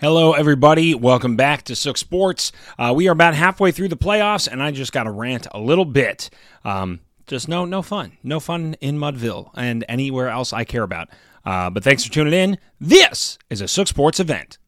Hello, everybody. Welcome back to Sook Sports. Uh, we are about halfway through the playoffs, and I just got to rant a little bit. Um, just no, no fun, no fun in Mudville and anywhere else I care about. Uh, but thanks for tuning in. This is a Sook Sports event.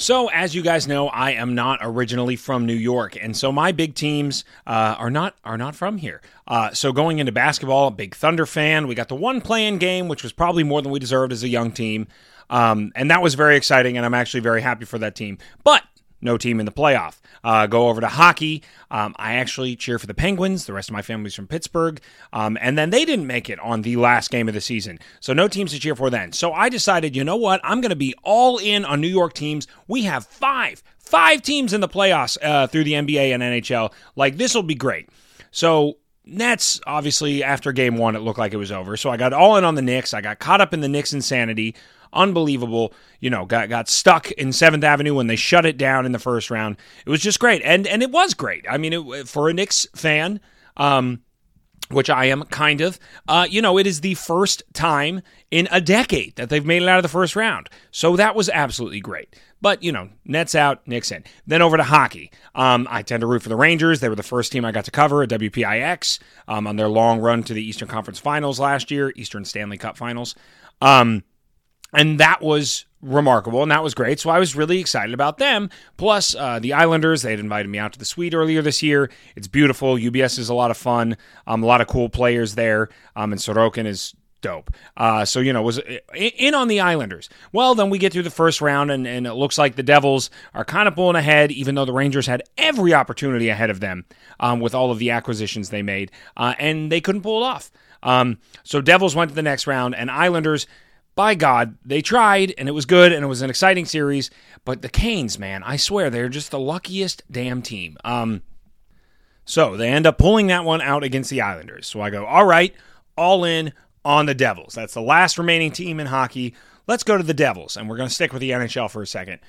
So, as you guys know, I am not originally from New York, and so my big teams uh, are not are not from here. Uh, so, going into basketball, big Thunder fan. We got the one play-in game, which was probably more than we deserved as a young team, um, and that was very exciting. And I'm actually very happy for that team. But no team in the playoff. Uh, go over to hockey. Um, I actually cheer for the Penguins. The rest of my family's from Pittsburgh. Um, and then they didn't make it on the last game of the season. So no teams to cheer for then. So I decided, you know what? I'm going to be all in on New York teams. We have five, five teams in the playoffs uh, through the NBA and NHL. Like, this will be great. So Nets, obviously, after game one, it looked like it was over. So I got all in on the Knicks. I got caught up in the Knicks insanity unbelievable. You know, got got stuck in Seventh Avenue when they shut it down in the first round. It was just great, and and it was great. I mean, it, for a Knicks fan. Um, which I am kind of. Uh, you know, it is the first time in a decade that they've made it out of the first round. So that was absolutely great. But, you know, Nets out, Knicks in. Then over to hockey. Um, I tend to root for the Rangers. They were the first team I got to cover at WPIX um, on their long run to the Eastern Conference Finals last year, Eastern Stanley Cup Finals. Um, and that was remarkable and that was great. So I was really excited about them. Plus, uh, the Islanders, they had invited me out to the suite earlier this year. It's beautiful. UBS is a lot of fun. Um, a lot of cool players there. Um, and Sorokin is dope. Uh, so, you know, was in on the Islanders. Well, then we get through the first round, and, and it looks like the Devils are kind of pulling ahead, even though the Rangers had every opportunity ahead of them um, with all of the acquisitions they made, uh, and they couldn't pull it off. Um, so, Devils went to the next round, and Islanders by God, they tried and it was good and it was an exciting series. But the Canes, man, I swear they're just the luckiest damn team. Um, so they end up pulling that one out against the Islanders. So I go, all right, all in on the Devils. That's the last remaining team in hockey. Let's go to the Devils, and we're going to stick with the NHL for a second.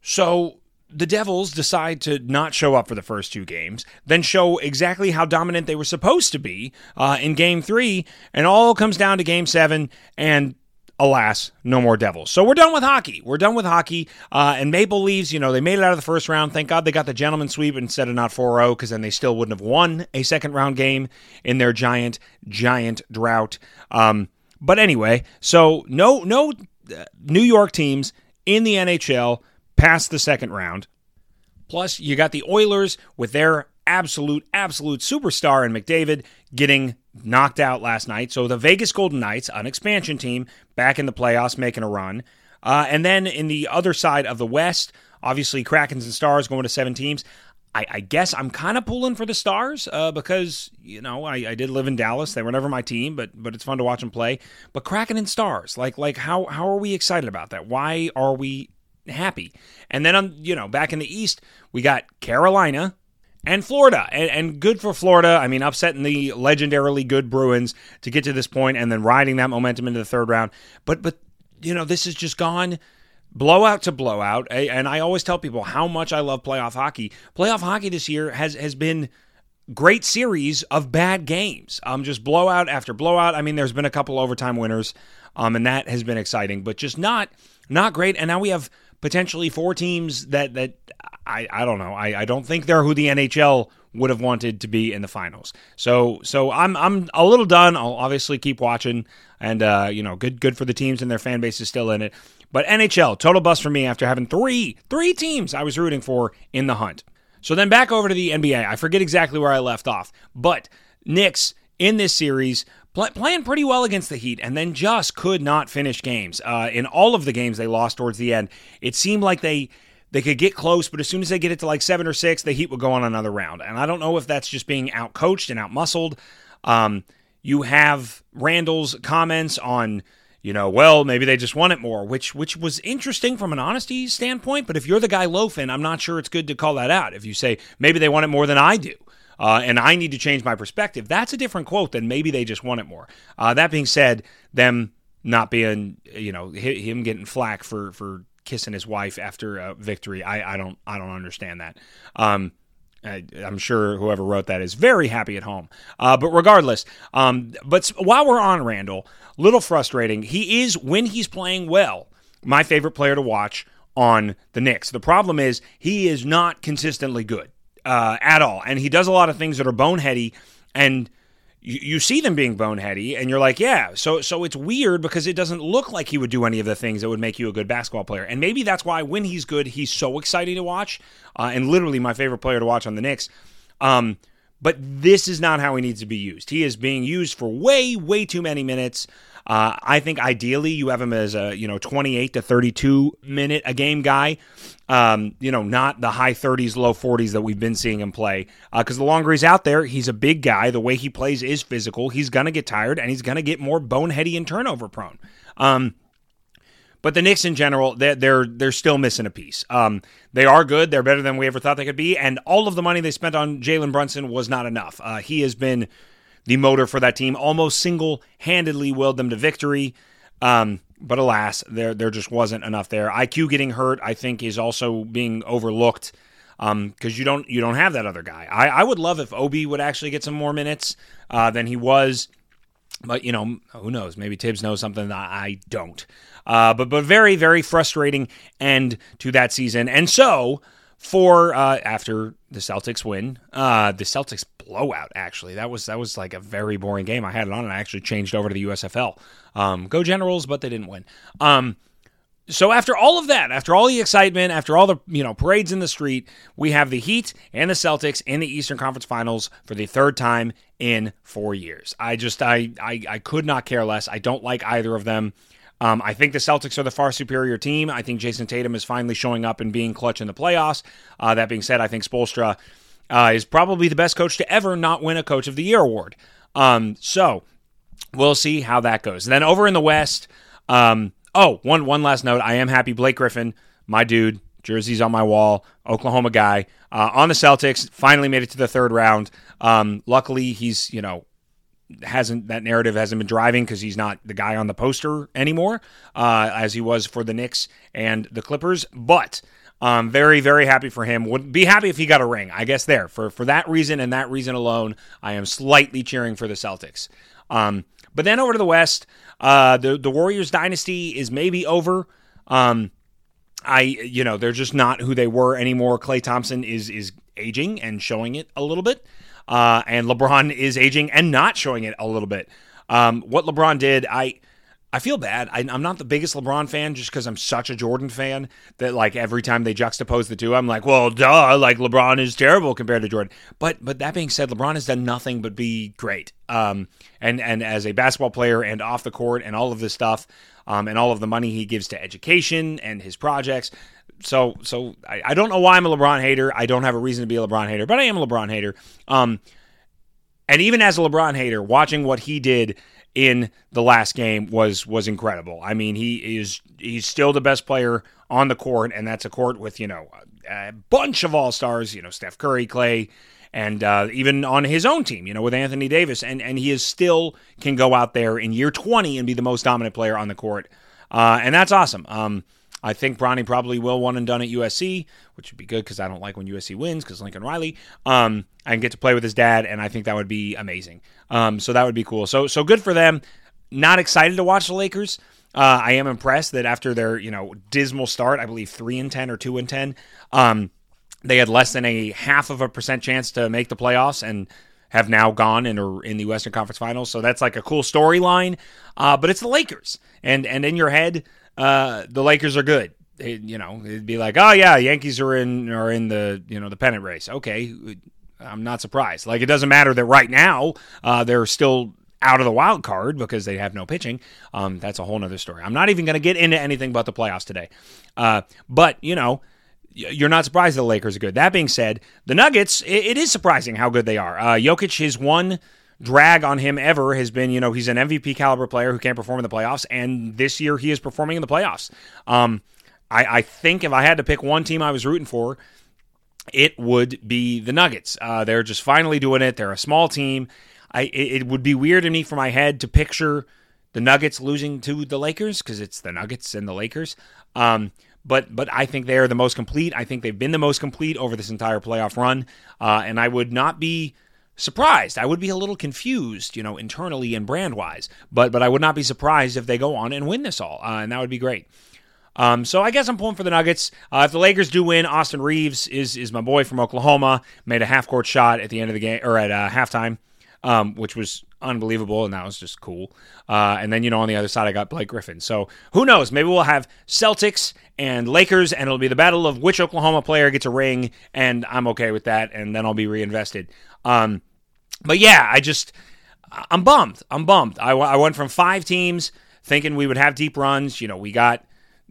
So the Devils decide to not show up for the first two games, then show exactly how dominant they were supposed to be uh, in game three, and all comes down to game seven, and alas, no more Devils. So we're done with hockey. We're done with hockey. Uh, and Maple Leafs, you know, they made it out of the first round. Thank God they got the gentleman sweep instead of not 4 0, because then they still wouldn't have won a second round game in their giant, giant drought. Um, but anyway, so no, no uh, New York teams in the NHL past the second round. Plus, you got the Oilers with their absolute, absolute superstar in McDavid getting knocked out last night. So the Vegas Golden Knights, an expansion team, back in the playoffs, making a run. Uh, and then in the other side of the West, obviously Krakens and Stars going to seven teams. I, I guess I'm kind of pulling for the Stars uh, because you know I, I, did live in Dallas. They were never my team, but but it's fun to watch them play. But Kraken and Stars, like like how how are we excited about that? Why are we happy? And then on you know back in the East, we got Carolina, and Florida. And, and, good for Florida. I mean, upsetting the legendarily good Bruins to get to this point and then riding that momentum into the third round. But, but you know, this has just gone blowout to blowout. And I always tell people how much I love playoff hockey. Playoff hockey this year has, has been great series of bad games. Um, just blowout after blowout. I mean, there's been a couple overtime winners, um, and that has been exciting, but just not not great. And now we have potentially four teams that that I, I don't know. I, I don't think they're who the NHL would have wanted to be in the finals. So so I'm I'm a little done. I'll obviously keep watching, and uh, you know, good good for the teams and their fan base is still in it. But NHL total bust for me after having three three teams I was rooting for in the hunt. So then back over to the NBA. I forget exactly where I left off, but Knicks in this series play, playing pretty well against the Heat, and then just could not finish games. Uh, in all of the games they lost towards the end, it seemed like they they could get close, but as soon as they get it to like seven or six, the Heat would go on another round. And I don't know if that's just being outcoached and outmuscled. Um, you have Randle's comments on, you know, well, maybe they just want it more, which which was interesting from an honesty standpoint. But if you're the guy loafing, I'm not sure it's good to call that out. If you say maybe they want it more than I do. Uh, and I need to change my perspective. That's a different quote than maybe they just want it more. Uh, that being said, them not being, you know, him getting flack for for kissing his wife after a victory. I, I don't I don't understand that. Um, I, am sure whoever wrote that is very happy at home. Uh, but regardless, um, but while we're on Randle, little frustrating. He is when he's playing well, my favorite player to watch on the Knicks. The problem is he is not consistently good uh, at all, and he does a lot of things that are boneheady and you, you see them being boneheady and you're like, yeah. So so it's weird because it doesn't look like he would do any of the things that would make you a good basketball player. And maybe that's why when he's good, he's so exciting to watch. Uh, and literally my favorite player to watch on the Knicks. Um, but this is not how he needs to be used. He is being used for way, way too many minutes. Uh, I think ideally you have him as a you know 28 to 32 minute a game guy. Um, you know, not the high 30s, low 40s that we've been seeing him play. Because uh, the longer he's out there, he's a big guy. The way he plays is physical. He's to get tired and he's to get more boneheady and turnover prone. Um, but the Knicks in general, they're they're, they're still missing a piece. Um, they are good. They're better than we ever thought they could be. And all of the money they spent on Jalen Brunson was not enough. Uh, he has been the motor for that team, almost single handedly willed them to victory. Um, but alas, there there just wasn't enough there. IQ getting hurt, I think, is also being overlooked because um, you don't you don't have that other guy. I, I would love if Obi would actually get some more minutes uh, than he was, but you know who knows? Maybe Thibs knows something that I don't. Uh, but but very very frustrating end to that season, and so for uh, after the Celtics win, uh, the Celtics blowout. Actually, that was that was like a very boring game. I had it on, and I actually changed over to the USFL. Um, go Generals, but they didn't win. Um, so after all of that, after all the excitement, after all the you know parades in the street, we have the Heat and the Celtics in the Eastern Conference Finals for the third time in four years. I just I I, I could not care less. I don't like either of them. Um, I think the Celtics are the far superior team. I think Jayson Tatum is finally showing up and being clutch in the playoffs. Uh, that being said, I think Spoelstra uh, is probably the best coach to ever not win a Coach of the Year award. Um, so we'll see how that goes. And then over in the West, um, oh, one one last note. I am happy Blake Griffin, my dude, jerseys on my wall, Oklahoma guy, uh, on the Celtics, finally made it to the third round. Um, luckily, he's you know hasn't that narrative hasn't been driving because he's not the guy on the poster anymore, uh, as he was for the Knicks and the Clippers. But um, very, very happy for him. Would be happy if he got a ring. I guess there for for that reason and that reason alone, I am slightly cheering for the Celtics. Um, but then over to the West, uh, the the Warriors dynasty is maybe over. Um, I you know they're just not who they were anymore. Klay Thompson is is aging and showing it a little bit. Uh, and LeBron is aging and not showing it a little bit. Um, what LeBron did, I I feel bad. I, am not the biggest LeBron fan just because I'm such a Jordan fan that like every time they juxtapose the two, I'm like, well, duh, like LeBron is terrible compared to Jordan. But but that being said, LeBron has done nothing but be great. Um, and and as a basketball player and off the court and all of this stuff, um, and all of the money he gives to education and his projects, so so I, I, don't know why I'm a LeBron hater. I don't have a reason to be a LeBron hater, but I am a LeBron hater. Um, and even as a LeBron hater, watching what he did in the last game was was incredible. I mean, he is he's still the best player on the court, and that's a court with you know a bunch of all stars. You know, Steph Curry, Klay, And uh, even on his own team, you know, with Anthony Davis, and and he is still can go out there in year 20 and be the most dominant player on the court, uh, and that's awesome. Um, I think Bronny probably will one and done at USC, which would be good because I don't like when USC wins because Lincoln Riley. Um, I can get to play with his dad, and I think that would be amazing. Um, so that would be cool. So so good for them. Not excited to watch the Lakers. Uh, I am impressed that after their you know dismal start, I believe three and ten or two and ten, um, they had less than a half of a percent chance to make the playoffs, and have now gone and are in the Western Conference Finals. So that's like a cool storyline. Uh, but it's the Lakers, and and in your head, uh, the Lakers are good. It, you know, it'd be like, oh yeah, Yankees are in are in the you know the pennant race. Okay, I'm not surprised. Like it doesn't matter that right now uh, they're still out of the wild card because they have no pitching. Um, that's a whole nother story. I'm not even going to get into anything but the playoffs today. Uh, but you know, you're not surprised the Lakers are good. That being said, the Nuggets, it, it is surprising how good they are. Uh, Jokic, his one drag on him ever has been, you know, he's an MVP caliber player who can't perform in the playoffs, and this year he is performing in the playoffs. Um, I, I, think if I had to pick one team I was rooting for, it would be the Nuggets. Uh, they're just finally doing it. They're a small team. I it, it would be weird to me for my head to picture the Nuggets losing to the Lakers because it's the Nuggets and the Lakers. Um, but but I think they are the most complete. I think they've been the most complete over this entire playoff run, uh, and I would not be surprised. I would be a little confused, you know, internally and brand wise, but but I would not be surprised if they go on and win this all, uh, and that would be great. Um, so I guess I'm pulling for the Nuggets. Uh, if the Lakers do win, Austin Reaves is is my boy from Oklahoma. Made a half court shot at the end of the game or at uh, halftime, um, which was unbelievable, and that was just cool. Uh, and then you know on the other side I got Blake Griffin. So who knows? Maybe we'll have Celtics and Lakers, and it'll be the battle of which Oklahoma player gets a ring, and I'm okay with that, and then I'll be reinvested. Um, but yeah, I just I'm bummed. I'm bummed. I, I went from five teams thinking we would have deep runs. You know, we got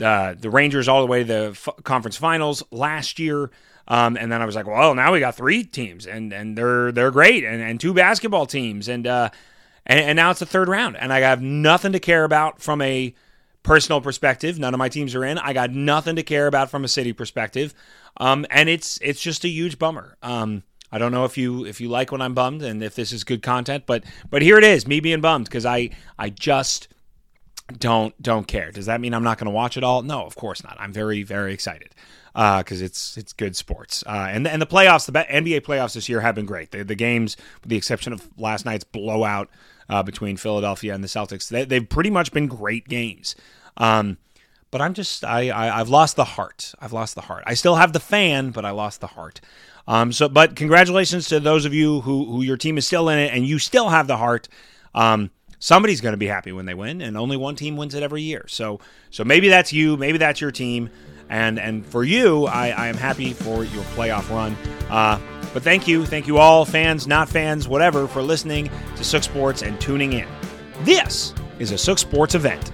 uh, the Rangers all the way to the f- conference finals last year. Um, and then I was like, well, now we got three teams, and and they're they're great, and, and two basketball teams, and, uh, and and now it's the third round, and I have nothing to care about from a personal perspective. None of my teams are in. I got nothing to care about from a city perspective, um, and it's it's just a huge bummer. Um, I don't know if you if you like when I'm bummed and if this is good content, but but here it is, me being bummed because I I just don't don't care. Does that mean I'm not going to watch it all? No, of course not. I'm very very excited because uh, it's it's good sports. Uh, and and the playoffs, the NBA playoffs this year have been great. The, the games, with the exception of last night's blowout uh, between Philadelphia and the Celtics, they, have pretty much been great games. Um, but I'm just I, I have lost the heart. I've lost the heart. I still have the fan, but I lost the heart. Um, so, but congratulations to those of you who who your team is still in it and you still have the heart. Um, somebody's going to be happy when they win, and only one team wins it every year. So, so maybe that's you, maybe that's your team, and and for you, I, I am happy for your playoff run. Uh, but thank you, thank you all, fans, not fans, whatever, for listening to Sook Sports and tuning in. This is a Sook Sports event.